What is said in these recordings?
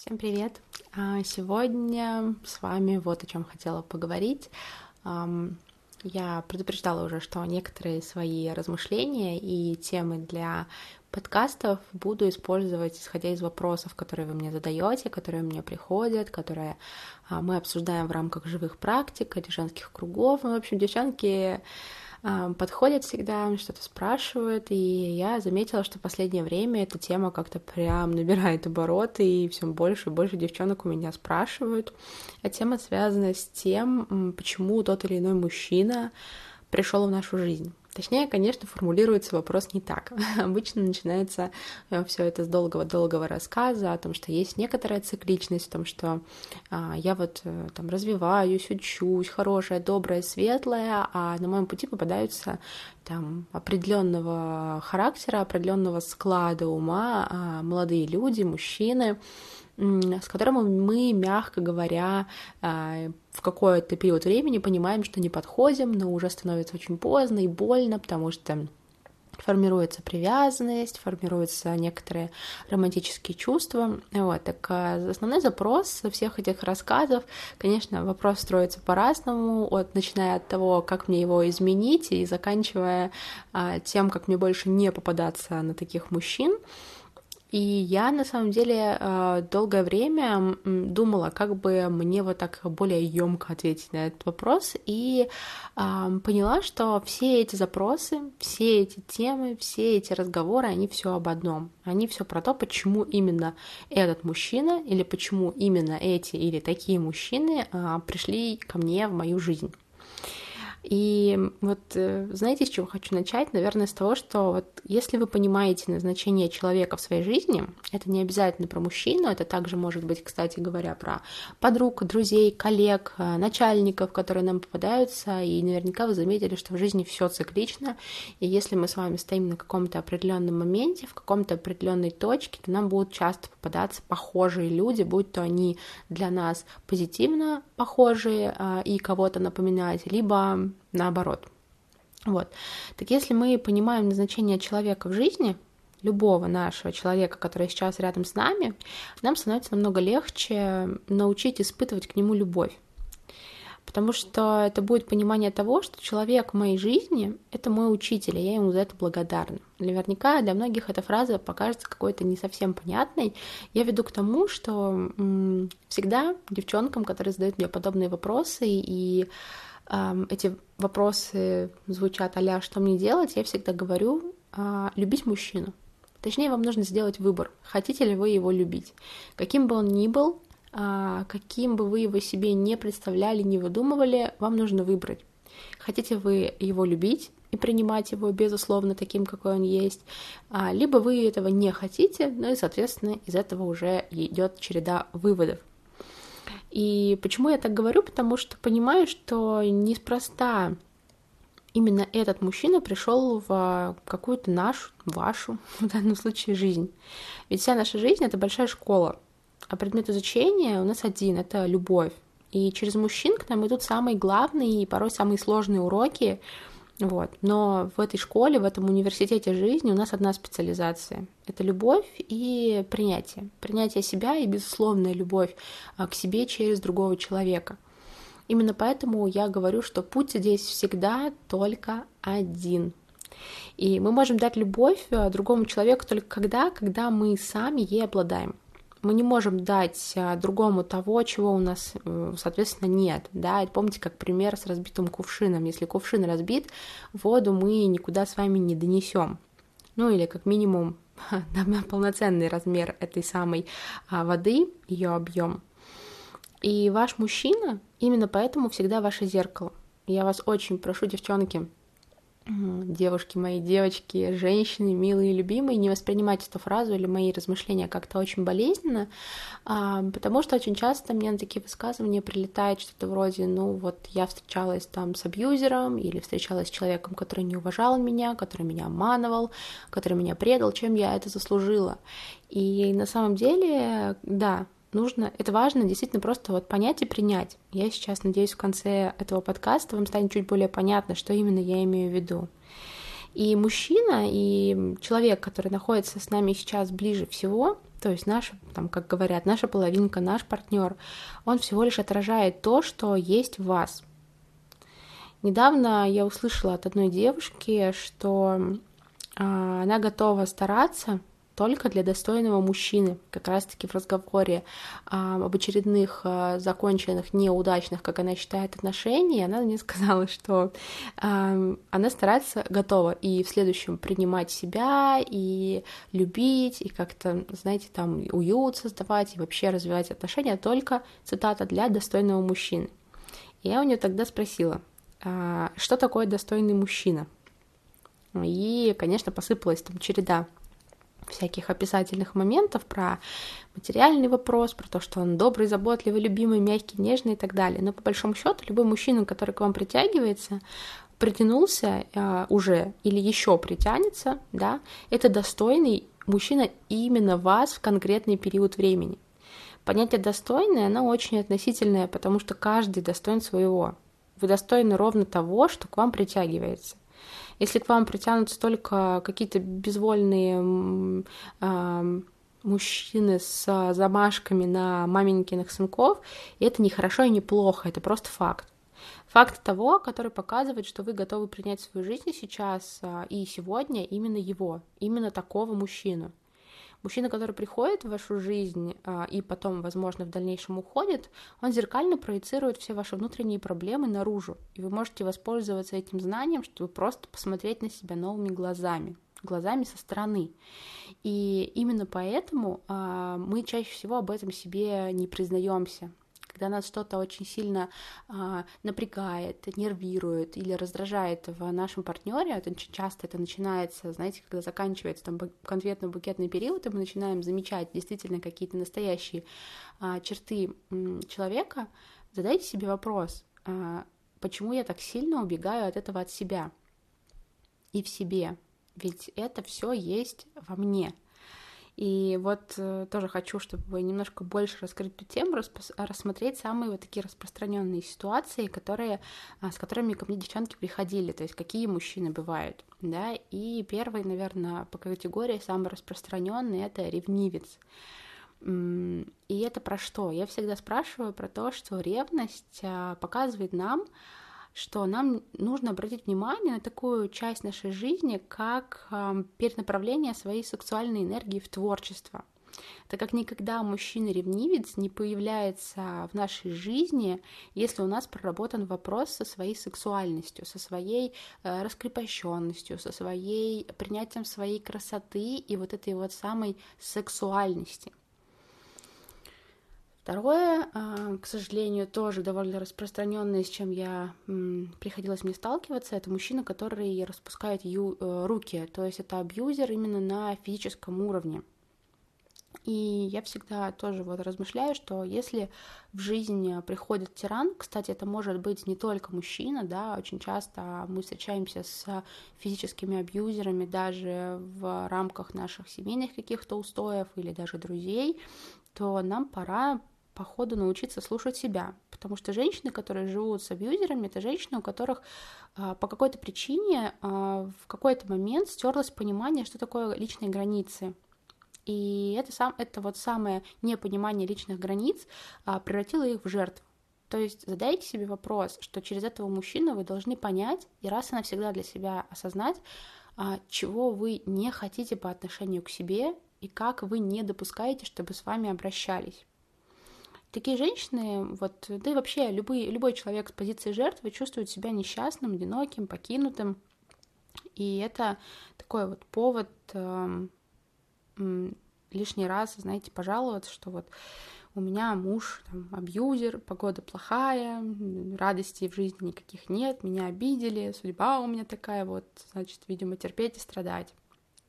Всем привет! А, сегодня с вами вот о чем хотела поговорить. Я предупреждала уже, что некоторые свои размышления и темы для подкастов буду использовать, исходя из вопросов, которые вы мне задаете, которые мне приходят, которые а, мы обсуждаем в рамках живых практик или женских кругов. Ну, в общем, девчонки подходят всегда, что-то спрашивают, и я заметила, что в последнее время эта тема как-то прям набирает обороты, и все больше и больше девчонок у меня спрашивают. А тема связана с тем, почему тот или иной мужчина пришел в нашу жизнь. Точнее, конечно, формулируется вопрос не так. Обычно начинается э, все это с долгого-долгого рассказа о том, что есть некоторая цикличность, в том, что а, я вот э, там развиваюсь, учусь, хорошая, добрая, светлая, а на моем пути попадаются там определенного характера, определенного склада ума а, молодые люди, мужчины, с которым мы, мягко говоря, а, в какой-то период времени понимаем, что не подходим, но уже становится очень поздно и больно, потому что формируется привязанность, формируются некоторые романтические чувства. Вот, так а, основной запрос всех этих рассказов, конечно, вопрос строится по-разному, от, начиная от того, как мне его изменить, и заканчивая а, тем, как мне больше не попадаться на таких мужчин. И я на самом деле э, долгое время думала, как бы мне вот так более емко ответить на этот вопрос, и поняла, что все эти запросы, все эти темы, все эти разговоры, они все об одном. Они все про то, почему именно этот мужчина или почему именно эти или такие мужчины а, пришли ко мне в мою жизнь. И вот э, знаете, с чего хочу начать? Наверное, с того, что вот если вы понимаете назначение человека в своей жизни, это не обязательно про мужчину, это также может быть, кстати говоря, про подруг, друзей, коллег, э, начальников, которые нам попадаются, и наверняка вы заметили, что в жизни все циклично, и если мы с вами стоим на каком-то определенном моменте, в каком-то определенной точке, то нам будут часто попадаться похожие люди, будь то они для нас позитивно похожие э, и кого-то напоминают, либо наоборот. Вот. Так если мы понимаем назначение человека в жизни, любого нашего человека, который сейчас рядом с нами, нам становится намного легче научить испытывать к нему любовь. Потому что это будет понимание того, что человек в моей жизни — это мой учитель, и я ему за это благодарна. Наверняка для многих эта фраза покажется какой-то не совсем понятной. Я веду к тому, что всегда девчонкам, которые задают мне подобные вопросы и эти вопросы звучат а что мне делать, я всегда говорю а, любить мужчину. Точнее, вам нужно сделать выбор, хотите ли вы его любить. Каким бы он ни был, а, каким бы вы его себе не представляли, не выдумывали, вам нужно выбрать. Хотите вы его любить и принимать его, безусловно, таким, какой он есть, а, либо вы этого не хотите, ну и, соответственно, из этого уже идет череда выводов. И почему я так говорю? Потому что понимаю, что неспроста именно этот мужчина пришел в какую-то нашу, вашу, в данном случае, жизнь. Ведь вся наша жизнь — это большая школа, а предмет изучения у нас один — это любовь. И через мужчин к нам идут самые главные и порой самые сложные уроки, вот. Но в этой школе, в этом университете жизни у нас одна специализация. Это любовь и принятие. Принятие себя и безусловная любовь а, к себе через другого человека. Именно поэтому я говорю, что путь здесь всегда только один. И мы можем дать любовь а, другому человеку только когда, когда мы сами ей обладаем мы не можем дать а, другому того, чего у нас, соответственно, нет. Да? помните, как пример с разбитым кувшином. Если кувшин разбит, воду мы никуда с вами не донесем. Ну или как минимум на полноценный размер этой самой а, воды, ее объем. И ваш мужчина именно поэтому всегда ваше зеркало. Я вас очень прошу, девчонки, девушки мои, девочки, женщины, милые любимые, не воспринимать эту фразу или мои размышления как-то очень болезненно, а, потому что очень часто мне на такие высказывания прилетает что-то вроде, ну вот я встречалась там с абьюзером или встречалась с человеком, который не уважал меня, который меня обманывал, который меня предал, чем я это заслужила. И на самом деле, да, нужно, это важно действительно просто вот понять и принять. Я сейчас надеюсь, в конце этого подкаста вам станет чуть более понятно, что именно я имею в виду. И мужчина, и человек, который находится с нами сейчас ближе всего, то есть наш, там, как говорят, наша половинка, наш партнер, он всего лишь отражает то, что есть в вас. Недавно я услышала от одной девушки, что а, она готова стараться только для достойного мужчины. Как раз-таки в разговоре а, об очередных а, законченных, неудачных, как она считает, отношениях, она мне сказала, что а, она старается, готова и в следующем принимать себя, и любить, и как-то, знаете, там уют создавать, и вообще развивать отношения только, цитата, для достойного мужчины. И я у нее тогда спросила, а, что такое достойный мужчина? И, конечно, посыпалась там череда всяких описательных моментов про материальный вопрос, про то, что он добрый, заботливый, любимый, мягкий, нежный и так далее. Но по большому счету любой мужчина, который к вам притягивается, притянулся э, уже или еще притянется, да, это достойный мужчина именно вас в конкретный период времени. Понятие достойное, оно очень относительное, потому что каждый достоин своего. Вы достойны ровно того, что к вам притягивается. Если к вам притянутся только какие-то безвольные э, мужчины с замашками на маменькиных сынков, это не хорошо и не плохо, это просто факт. Факт того, который показывает, что вы готовы принять в свою жизнь сейчас а, и сегодня именно его, именно такого мужчину. Мужчина, который приходит в вашу жизнь а, и потом, возможно, в дальнейшем уходит, он зеркально проецирует все ваши внутренние проблемы наружу, и вы можете воспользоваться этим знанием, чтобы просто посмотреть на себя новыми глазами глазами со стороны. И именно поэтому а, мы чаще всего об этом себе не признаемся когда нас что-то очень сильно а, напрягает, нервирует или раздражает в нашем партнере, это очень часто это начинается, знаете, когда заканчивается там конфетно-букетный период, и мы начинаем замечать действительно какие-то настоящие а, черты м, человека, задайте себе вопрос, а, почему я так сильно убегаю от этого от себя и в себе, ведь это все есть во мне. И вот э, тоже хочу, чтобы немножко больше раскрыть эту тему, рассмотреть самые вот такие распространенные ситуации, которые, а, с которыми ко мне девчонки приходили, то есть какие мужчины бывают, да, и первый, наверное, по категории самый распространенный это ревнивец. И это про что? Я всегда спрашиваю про то, что ревность а, показывает нам, что нам нужно обратить внимание на такую часть нашей жизни, как перенаправление своей сексуальной энергии в творчество. Так как никогда мужчина-ревнивец не появляется в нашей жизни, если у нас проработан вопрос со своей сексуальностью, со своей э, раскрепощенностью, со своей принятием своей красоты и вот этой вот самой сексуальности. Второе, а, к сожалению, тоже довольно распространенное, с чем я приходилось мне сталкиваться, это мужчина, который распускает ю, э, руки, то есть это абьюзер именно на физическом уровне. И я всегда тоже вот размышляю, что если в жизнь приходит тиран, кстати, это может быть не только мужчина, да, очень часто мы встречаемся с физическими абьюзерами даже в рамках наших семейных каких-то устоев или даже друзей, то нам пора по ходу научиться слушать себя. Потому что женщины, которые живут с абьюзерами, это женщины, у которых а, по какой-то причине а, в какой-то момент стерлось понимание, что такое личные границы. И это, сам, это вот самое непонимание личных границ а, превратило их в жертв. То есть задайте себе вопрос, что через этого мужчину вы должны понять и раз и навсегда для себя осознать, чего вы не хотите по отношению к себе и как вы не допускаете, чтобы с вами обращались. Такие женщины, вот, да и вообще любой, любой человек с позиции жертвы чувствует себя несчастным, одиноким, покинутым. И это такой вот повод э, э, лишний раз, знаете, пожаловаться, что вот у меня муж там, абьюзер, погода плохая, радости в жизни никаких нет, меня обидели, судьба у меня такая вот, значит, видимо, терпеть и страдать.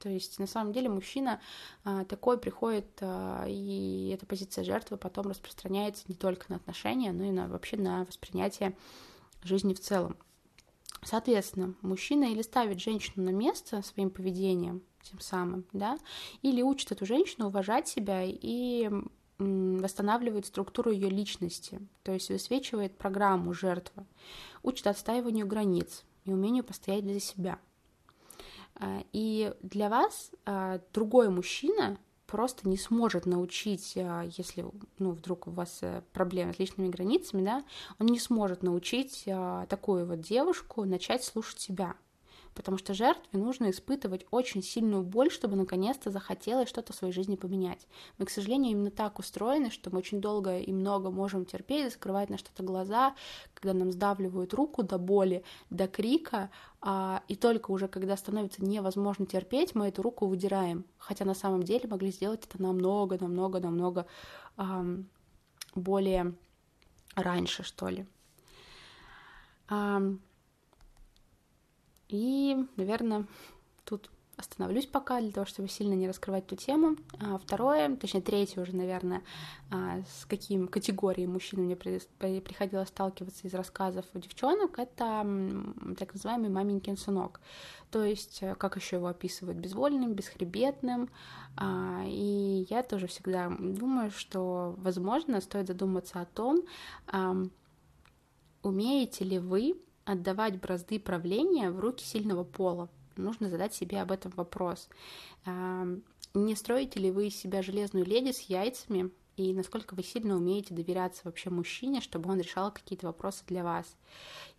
То есть на самом деле мужчина а, такой приходит, а, и эта позиция жертвы потом распространяется не только на отношения, но и на, вообще на воспринятие жизни в целом. Соответственно, мужчина или ставит женщину на место своим поведением, тем самым, да, или учит эту женщину уважать себя и восстанавливает структуру ее личности, то есть высвечивает программу жертвы, учит отстаиванию границ и умению постоять за себя – и для вас а, другой мужчина просто не сможет научить, а, если, ну, вдруг у вас э, проблемы с личными границами, да, он не сможет научить а, такую вот девушку начать слушать себя, потому что жертве нужно испытывать очень сильную боль, чтобы наконец-то захотелось что-то в своей жизни поменять. Мы, к сожалению, именно так устроены, что мы очень долго и много можем терпеть, закрывать на что-то глаза, когда нам сдавливают руку до боли, до крика, а, и только уже когда становится невозможно терпеть, мы эту руку выдираем, хотя на самом деле могли сделать это намного, намного, намного более раньше, что ли. И, наверное, тут остановлюсь пока для того, чтобы сильно не раскрывать эту тему. А второе, точнее третье уже, наверное, а, с каким категорией мужчин мне приходилось сталкиваться из рассказов у девчонок, это так называемый маменькин сынок. То есть, э, как еще его описывают, безвольным, бесхребетным. А, и я тоже всегда думаю, что, возможно, стоит задуматься о том, умеете ли вы отдавать бразды правления в руки сильного пола. Нужно задать себе об этом вопрос. Не строите ли вы из себя железную леди с яйцами, и насколько вы сильно умеете доверяться вообще мужчине, чтобы он решал какие-то вопросы для вас.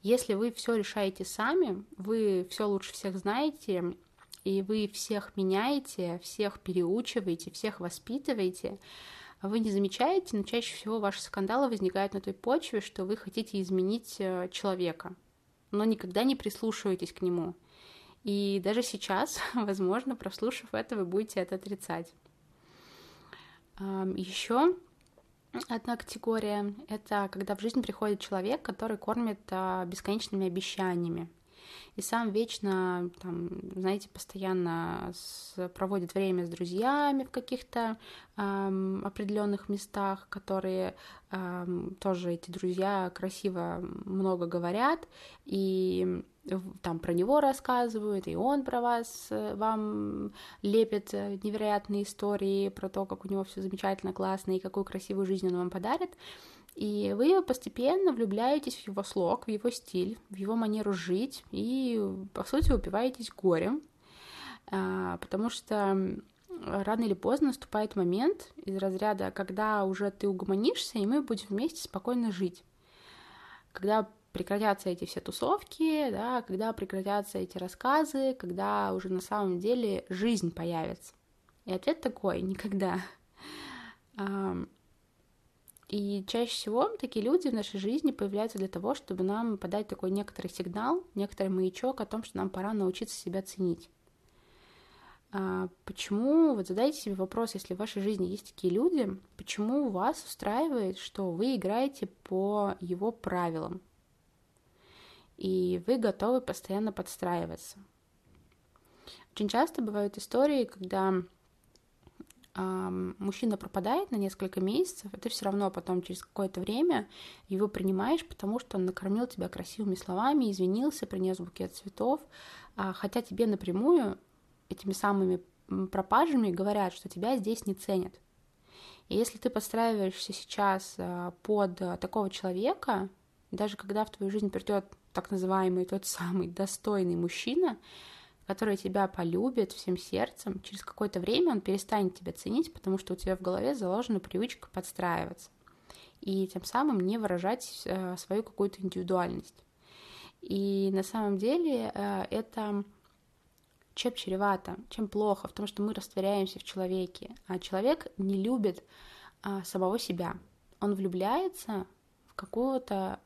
Если вы все решаете сами, вы все лучше всех знаете, и вы всех меняете, всех переучиваете, всех воспитываете, вы не замечаете, но чаще всего ваши скандалы возникают на той почве, что вы хотите изменить э, человека но никогда не прислушивайтесь к нему. И даже сейчас, возможно, прослушав это, вы будете это отрицать. Еще одна категория — это когда в жизнь приходит человек, который кормит а, бесконечными обещаниями и сам вечно, там, знаете, постоянно с, проводит время с друзьями в каких-то эм, определенных местах, которые эм, тоже эти друзья красиво много говорят, и там про него рассказывают, и он про вас, э, вам лепит невероятные истории про то, как у него все замечательно, классно, и какую красивую жизнь он вам подарит. И вы постепенно влюбляетесь в его слог, в его стиль, в его манеру жить, и, по сути, упиваетесь горем, а, потому что рано или поздно наступает момент из разряда, когда уже ты угомонишься, и мы будем вместе спокойно жить. Когда прекратятся эти все тусовки, да, когда прекратятся эти рассказы, когда уже на самом деле жизнь появится. И ответ такой — никогда. И чаще всего такие люди в нашей жизни появляются для того, чтобы нам подать такой некоторый сигнал, некоторый маячок о том, что нам пора научиться себя ценить. А почему, вот задайте себе вопрос, если в вашей жизни есть такие люди, почему вас устраивает, что вы играете по его правилам, и вы готовы постоянно подстраиваться. Очень часто бывают истории, когда мужчина пропадает на несколько месяцев, и ты все равно потом через какое-то время его принимаешь, потому что он накормил тебя красивыми словами, извинился, принес букет цветов, а, хотя тебе напрямую этими самыми пропажами говорят, что тебя здесь не ценят. И если ты подстраиваешься сейчас а, под такого человека, даже когда в твою жизнь придет так называемый тот самый достойный мужчина, который тебя полюбит всем сердцем, через какое-то время он перестанет тебя ценить, потому что у тебя в голове заложена привычка подстраиваться и тем самым не выражать э, свою какую-то индивидуальность. И на самом деле э, это чем чревато, чем плохо, в том, что мы растворяемся в человеке, а человек не любит а, самого себя. Он влюбляется в какую-то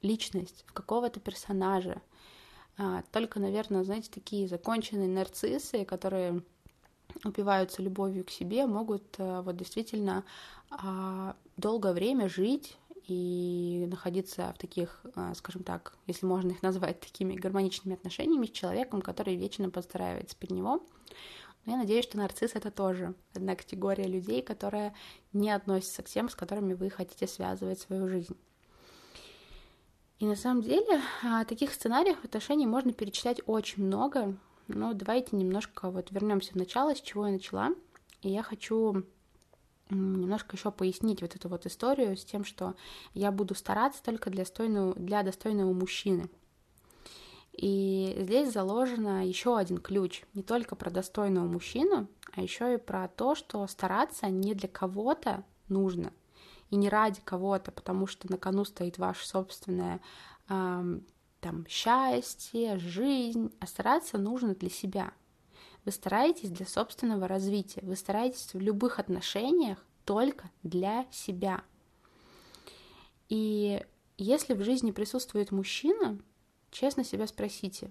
личность, в какого-то персонажа, а, только, наверное, знаете, такие законченные нарциссы, которые упиваются любовью к себе, могут э, вот действительно а, долгое время жить и находиться в таких, а, скажем так, если можно их назвать такими гармоничными отношениями с человеком, который вечно подстраивается под него. Но я надеюсь, что нарцисс — это тоже одна категория людей, которая не относится к тем, с которыми вы хотите связывать свою жизнь. И на самом деле а, таких сценариев в отношении можно перечислять очень много. Но давайте немножко вот вернемся в начало, с чего я начала. И я хочу немножко еще пояснить вот эту вот историю с тем, что я буду стараться только для достойного, для достойного мужчины. И здесь заложено еще один ключ, не только про достойного мужчину, а еще и про то, что стараться не для кого-то нужно и не ради кого-то, потому что на кону стоит ваше собственное э, там счастье, жизнь, а стараться нужно для себя. Вы стараетесь для собственного развития, вы стараетесь в любых отношениях только для себя. И если в жизни присутствует мужчина, честно себя спросите,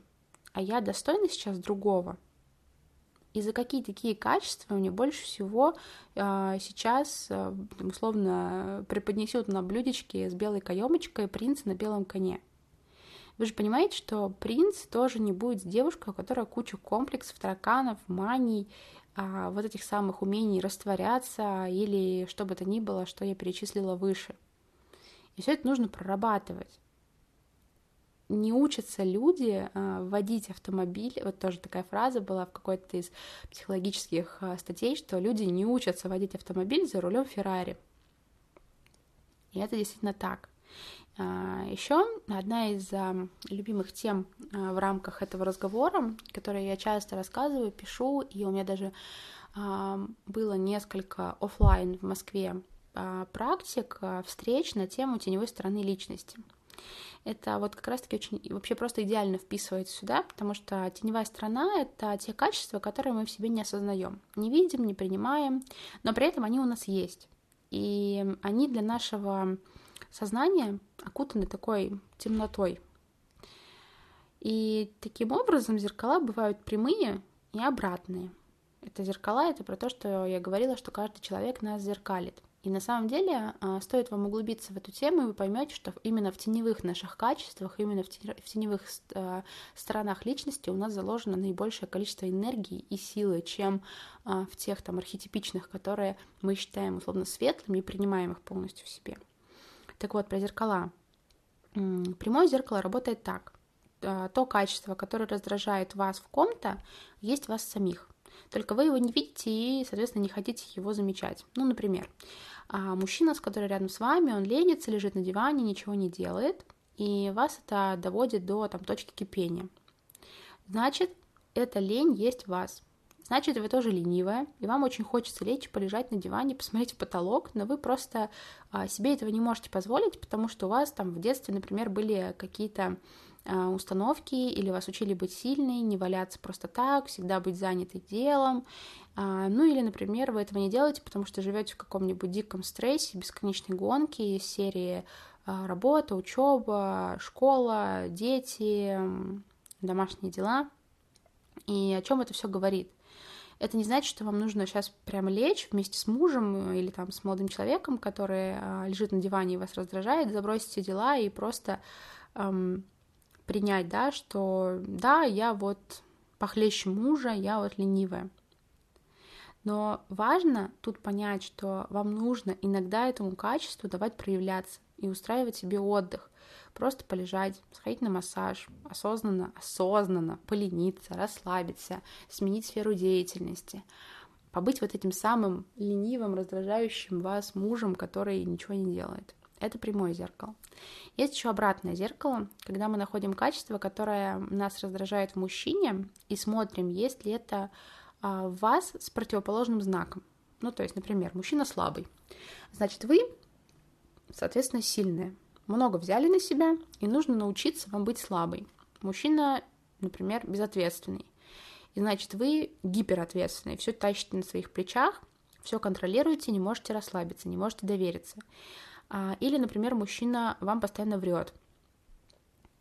а я достойна сейчас другого? И за какие такие качества мне больше всего э, сейчас э, условно преподнесет на блюдечке с белой каемочкой принц на белом коне? Вы же понимаете, что принц тоже не будет с девушкой, у которой куча комплексов, тараканов, маний, а, вот этих самых умений растворяться или что бы то ни было, что я перечислила выше. И все это нужно прорабатывать не учатся люди а, водить автомобиль. Вот тоже такая фраза была в какой-то из психологических а, статей, что люди не учатся водить автомобиль за рулем Феррари. И это действительно так. А, Еще одна из любимых тем в рамках этого разговора, которые я часто рассказываю, пишу, и у меня даже было несколько офлайн в Москве практик, встреч на тему теневой стороны личности это вот как раз-таки очень вообще просто идеально вписывается сюда, потому что теневая сторона — это те качества, которые мы в себе не осознаем, не видим, не принимаем, но при этом они у нас есть. И они для нашего сознания окутаны такой темнотой. И таким образом зеркала бывают прямые и обратные. Это зеркала, это про то, что я говорила, что каждый человек нас зеркалит. И на самом деле а, стоит вам углубиться в эту тему, и вы поймете, что именно в теневых наших качествах, именно в теневых а, сторонах личности у нас заложено наибольшее количество энергии и силы, чем а, в тех там архетипичных, которые мы считаем условно светлыми и принимаем их полностью в себе. Так вот, про зеркала. Прямое зеркало работает так. То качество, которое раздражает вас в ком-то, есть вас самих. Только вы его не видите и, соответственно, не хотите его замечать. Ну, например, а мужчина, с которым рядом с вами, он ленится, лежит на диване, ничего не делает, и вас это доводит до там, точки кипения. Значит, эта лень есть в вас. Значит, вы тоже ленивая, и вам очень хочется лечь, полежать на диване, посмотреть в потолок, но вы просто а, себе этого не можете позволить, потому что у вас там в детстве, например, были какие-то установки, или вас учили быть сильной, не валяться просто так, всегда быть занятой делом. А, ну или, например, вы этого не делаете, потому что живете в каком-нибудь диком стрессе, бесконечной гонке из серии а, работа, учеба, школа, дети, домашние дела. И о чем это все говорит? Это не значит, что вам нужно сейчас прямо лечь вместе с мужем или там с молодым человеком, который лежит на диване и вас раздражает, забросить все дела и просто эм, принять, да, что да, я вот похлеще мужа, я вот ленивая. Но важно тут понять, что вам нужно иногда этому качеству давать проявляться и устраивать себе отдых. Просто полежать, сходить на массаж, осознанно, осознанно полениться, расслабиться, сменить сферу деятельности, побыть вот этим самым ленивым, раздражающим вас мужем, который ничего не делает. Это прямое зеркало. Есть еще обратное зеркало, когда мы находим качество, которое нас раздражает в мужчине, и смотрим, есть ли это а, в вас с противоположным знаком. Ну, то есть, например, мужчина слабый. Значит, вы, соответственно, сильные. Много взяли на себя, и нужно научиться вам быть слабой. Мужчина, например, безответственный. И значит, вы гиперответственные, все тащите на своих плечах, все контролируете, не можете расслабиться, не можете довериться. А, или, например, мужчина вам постоянно врет,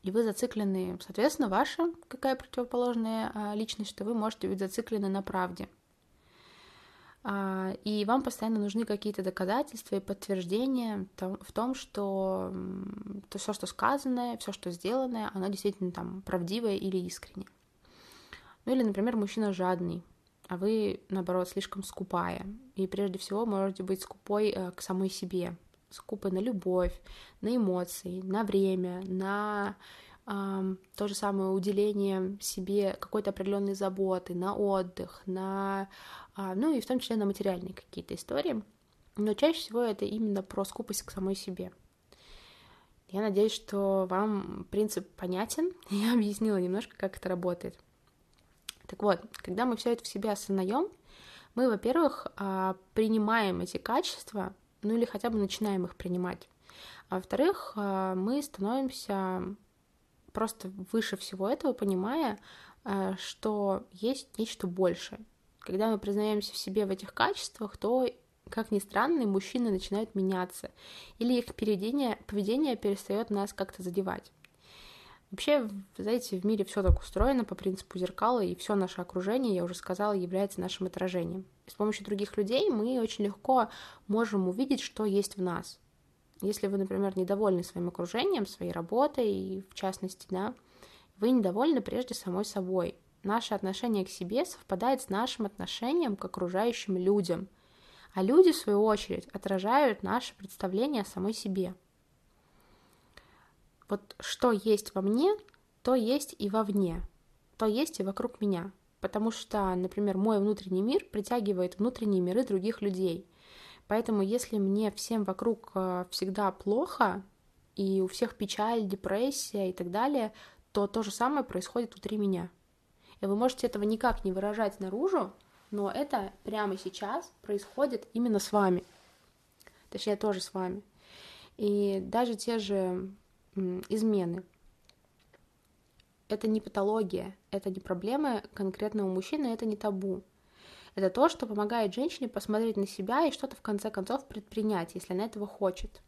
и вы зациклены, соответственно, ваша какая противоположная а, личность, что вы можете быть зациклены на правде. А, и вам постоянно нужны какие-то доказательства и подтверждения в том, что то все, что сказанное, все, что сделанное, оно действительно там правдивое или искреннее. Ну или, например, мужчина жадный, а вы, наоборот, слишком скупая. И прежде всего можете быть скупой э, к самой себе, скупы на любовь, на эмоции, на время, на э, то же самое уделение себе какой-то определенной заботы, на отдых, на, э, ну и в том числе на материальные какие-то истории. Но чаще всего это именно про скупость к самой себе. Я надеюсь, что вам принцип понятен. Я объяснила немножко, как это работает. Так вот, когда мы все это в себе осознаем, мы, во-первых, а, принимаем эти качества, ну или хотя бы начинаем их принимать. А во-вторых, а, мы становимся просто выше всего этого, понимая, а, что есть нечто большее. Когда мы признаемся в себе в этих качествах, то, как ни странно, мужчины начинают меняться, или их поведение, поведение перестает нас как-то задевать. Вообще, знаете, в мире все так устроено по принципу зеркала, и все наше окружение, я уже сказала, является нашим отражением. С помощью других людей мы очень легко можем увидеть, что есть в нас. Если вы, например, недовольны своим окружением, своей работой, в частности, да, вы недовольны прежде самой собой. Наше отношение к себе совпадает с нашим отношением к окружающим людям. А люди, в свою очередь, отражают наше представление о самой себе – вот что есть во мне, то есть и вовне, то есть и вокруг меня. Потому что, например, мой внутренний мир притягивает внутренние миры других людей. Поэтому если мне всем вокруг э, всегда плохо, и у всех печаль, депрессия и так далее, то то же самое происходит внутри меня. И вы можете этого никак не выражать наружу, но это прямо сейчас происходит именно с вами. Точнее, тоже с вами. И даже те же измены. Это не патология, это не проблема конкретного мужчины, это не табу. Это то, что помогает женщине посмотреть на себя и что-то в конце концов предпринять, если она этого хочет.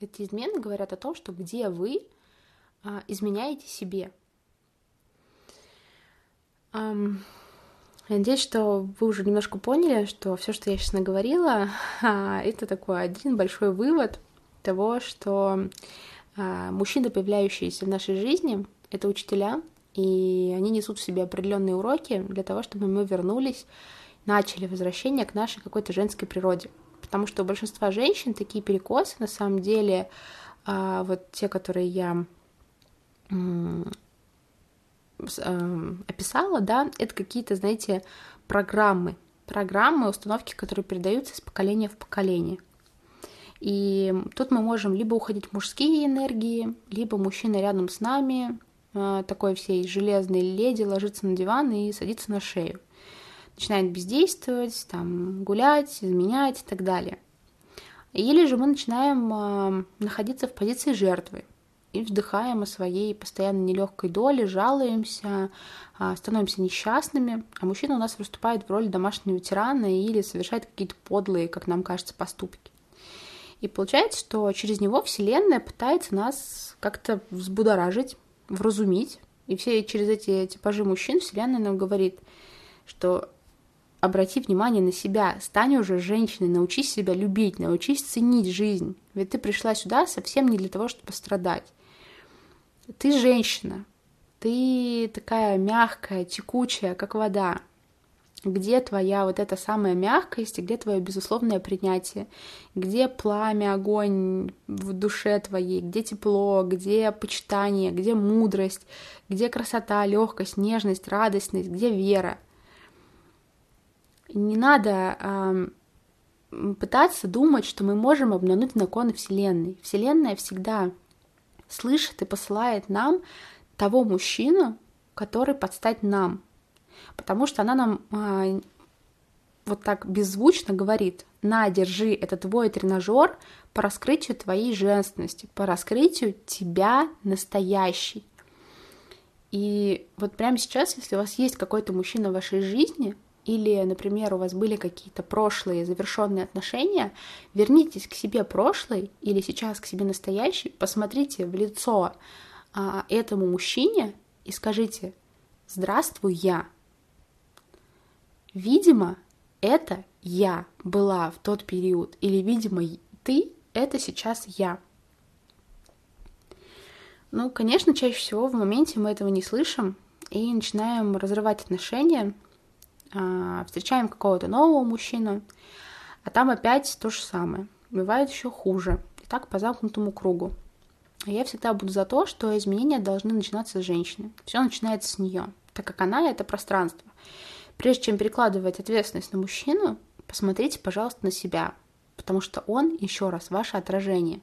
Эти измены говорят о том, что где вы а, изменяете себе. Um, надеюсь, что вы уже немножко поняли, что все, что я сейчас наговорила, это такой один большой вывод того, что а, мужчины, появляющиеся в нашей жизни, это учителя, и они несут в себе определенные уроки для того, чтобы мы вернулись, начали возвращение к нашей какой-то женской природе. Потому что у большинства женщин такие перекосы, на самом деле, а, вот те, которые я а, описала, да, это какие-то, знаете, программы, программы, установки, которые передаются из поколения в поколение. И тут мы можем либо уходить в мужские энергии, либо мужчина рядом с нами, такой всей железной леди, ложится на диван и садится на шею. Начинает бездействовать, там, гулять, изменять и так далее. Или же мы начинаем э, находиться в позиции жертвы и вздыхаем о своей постоянно нелегкой доле, жалуемся, э, становимся несчастными, а мужчина у нас выступает в роли домашнего тирана или совершает какие-то подлые, как нам кажется, поступки. И получается, что через него Вселенная пытается нас как-то взбудоражить, вразумить. И все через эти типажи мужчин Вселенная нам говорит, что обрати внимание на себя, стань уже женщиной, научись себя любить, научись ценить жизнь. Ведь ты пришла сюда совсем не для того, чтобы страдать. Ты женщина, ты такая мягкая, текучая, как вода где твоя вот эта самая мягкость, где твое безусловное принятие, где пламя, огонь в душе твоей, где тепло, где почитание, где мудрость, где красота, легкость, нежность, радостность, где вера. Не надо э, пытаться думать, что мы можем обмануть законы Вселенной. Вселенная всегда слышит и посылает нам того мужчину, который подстать нам, потому что она нам а, вот так беззвучно говорит, на, держи, это твой тренажер по раскрытию твоей женственности, по раскрытию тебя настоящей. И вот прямо сейчас, если у вас есть какой-то мужчина в вашей жизни, или, например, у вас были какие-то прошлые завершенные отношения, вернитесь к себе прошлой или сейчас к себе настоящей, посмотрите в лицо а, этому мужчине и скажите «Здравствуй, я», Видимо, это я была в тот период, или, видимо, ты — это сейчас я. Ну, конечно, чаще всего в моменте мы этого не слышим и начинаем разрывать отношения, а, встречаем какого-то нового мужчину, а там опять то же самое. Бывает еще хуже. И так по замкнутому кругу. Я всегда буду за то, что изменения должны начинаться с женщины. Все начинается с нее, так как она это пространство. Прежде чем перекладывать ответственность на мужчину, посмотрите, пожалуйста, на себя, потому что он, еще раз, ваше отражение.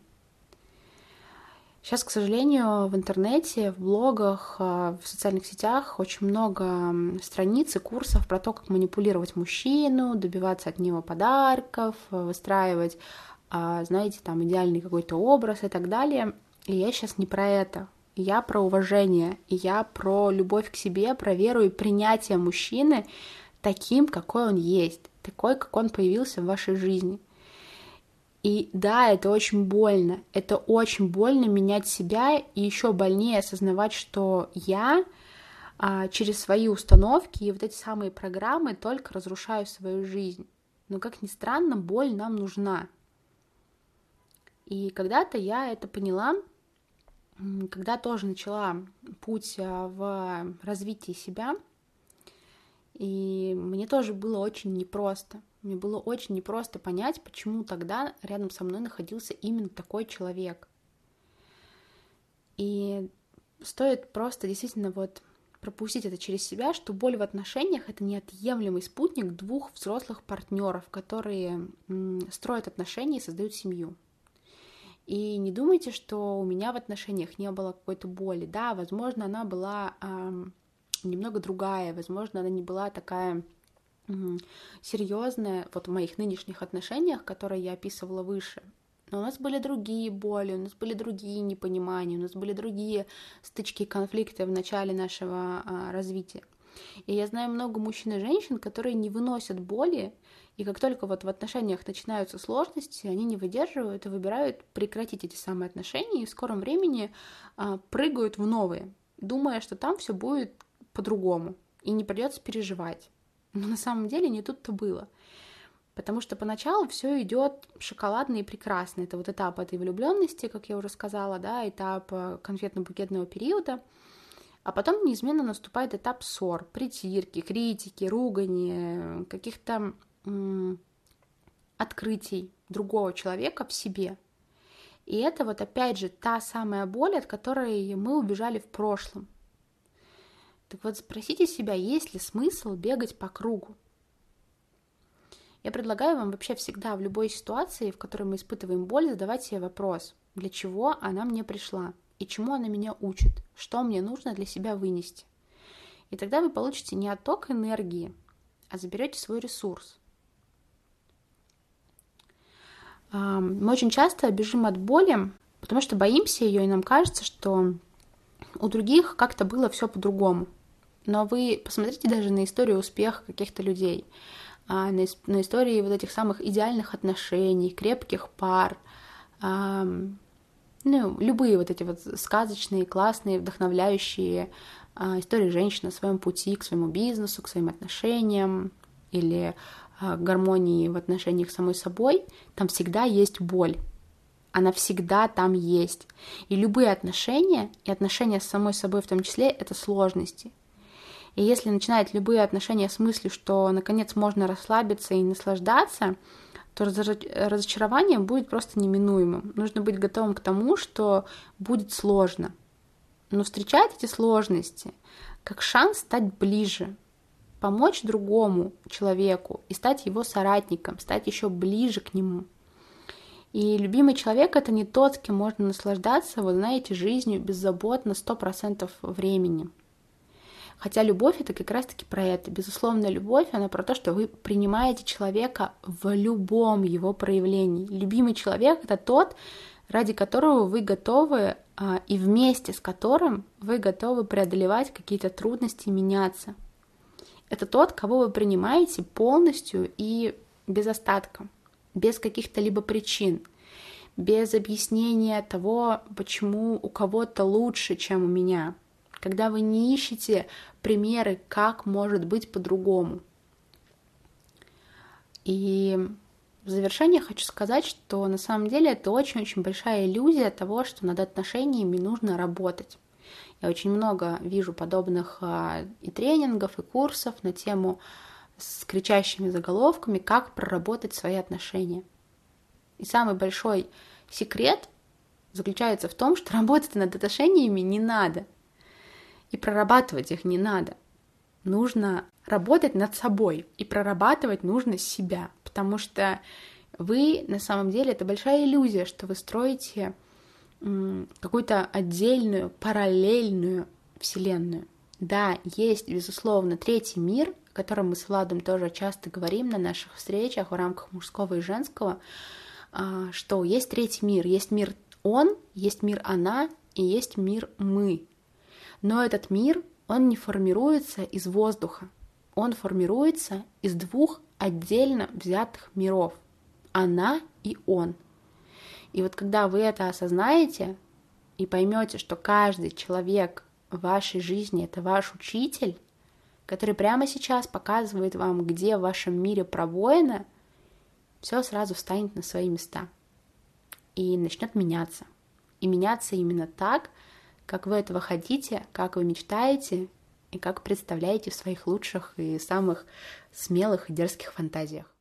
Сейчас, к сожалению, в интернете, в блогах, а, в социальных сетях очень много страниц и курсов про то, как манипулировать мужчину, добиваться от него подарков, выстраивать, а, знаете, там идеальный какой-то образ и так далее. И я сейчас не про это. Я про уважение, я про любовь к себе, про веру и принятие мужчины таким, какой он есть, такой, как он появился в вашей жизни. И да, это очень больно. Это очень больно менять себя и еще больнее осознавать, что я а, через свои установки и вот эти самые программы только разрушаю свою жизнь. Но как ни странно, боль нам нужна. И когда-то я это поняла, когда тоже начала путь а, в развитии себя, и мне тоже было очень непросто. Мне было очень непросто понять, почему тогда рядом со мной находился именно такой человек. И стоит просто действительно вот пропустить это через себя, что боль в отношениях — это неотъемлемый спутник двух взрослых партнеров, которые строят отношения и создают семью. И не думайте, что у меня в отношениях не было какой-то боли. Да, возможно, она была эм, немного другая, возможно, она не была такая серьезная вот в моих нынешних отношениях, которые я описывала выше. Но у нас были другие боли, у нас были другие непонимания, у нас были другие стычки конфликты в начале нашего а, развития. И я знаю много мужчин и женщин, которые не выносят боли, и как только вот в отношениях начинаются сложности, они не выдерживают и выбирают прекратить эти самые отношения, и в скором времени а, прыгают в новые, думая, что там все будет по-другому, и не придется переживать. Но на самом деле не тут-то было. Потому что поначалу все идет шоколадно и прекрасно. Это вот этап этой влюбленности, как я уже сказала, да, этап э, конфетно-букетного периода. А потом неизменно наступает этап ссор, притирки, критики, ругани, каких-то м- открытий другого человека в себе. И это вот опять же та самая боль, от которой мы убежали в прошлом. Так вот, спросите себя, есть ли смысл бегать по кругу? Я предлагаю вам вообще всегда в любой ситуации, в которой мы испытываем боль, задавать себе вопрос, для чего она мне пришла и чему она меня учит, что мне нужно для себя вынести. И тогда вы получите не отток энергии, а заберете свой ресурс. Мы очень часто бежим от боли, потому что боимся ее, и нам кажется, что у других как-то было все по-другому. Но вы посмотрите даже на историю успеха каких-то людей, а, на, истории вот этих самых идеальных отношений, крепких пар, а, ну, любые вот эти вот сказочные, классные, вдохновляющие а, истории женщин на своем пути к своему бизнесу, к своим отношениям или а, гармонии в отношениях с самой собой, там всегда есть боль она всегда там есть. И любые отношения, и отношения с самой собой в том числе, это сложности. И если начинать любые отношения с мыслью, что наконец можно расслабиться и наслаждаться, то разочарование будет просто неминуемым. Нужно быть готовым к тому, что будет сложно. Но встречать эти сложности как шанс стать ближе, помочь другому человеку и стать его соратником, стать еще ближе к нему – и любимый человек — это не тот, с кем можно наслаждаться, вы знаете, жизнью беззаботно 100% времени. Хотя любовь — это как раз-таки про это. Безусловно, любовь, она про то, что вы принимаете человека в любом его проявлении. Любимый человек — это тот, ради которого вы готовы а, и вместе с которым вы готовы преодолевать какие-то трудности и меняться. Это тот, кого вы принимаете полностью и без остатка без каких-то либо причин, без объяснения того, почему у кого-то лучше, чем у меня, когда вы не ищете примеры, как может быть по-другому. И в завершение хочу сказать, что на самом деле это очень-очень большая иллюзия того, что над отношениями нужно работать. Я очень много вижу подобных а, и тренингов, и курсов на тему с кричащими заголовками, как проработать свои отношения. И самый большой секрет заключается в том, что работать над отношениями не надо. И прорабатывать их не надо. Нужно работать над собой. И прорабатывать нужно себя. Потому что вы, на самом деле, это большая иллюзия, что вы строите какую-то отдельную, параллельную вселенную. Да, есть, безусловно, третий мир, о котором мы с Владом тоже часто говорим на наших встречах в рамках мужского и женского, а, что есть третий мир, есть мир он, есть мир она и есть мир мы. Но этот мир, он не формируется из воздуха, он формируется из двух отдельно взятых миров – она и он. И вот когда вы это осознаете и поймете, что каждый человек в вашей жизни это ваш учитель, который прямо сейчас показывает вам, где в вашем мире пробоина, все сразу встанет на свои места и начнет меняться. И меняться именно так, как вы этого хотите, как вы мечтаете и как представляете в своих лучших и самых смелых и дерзких фантазиях.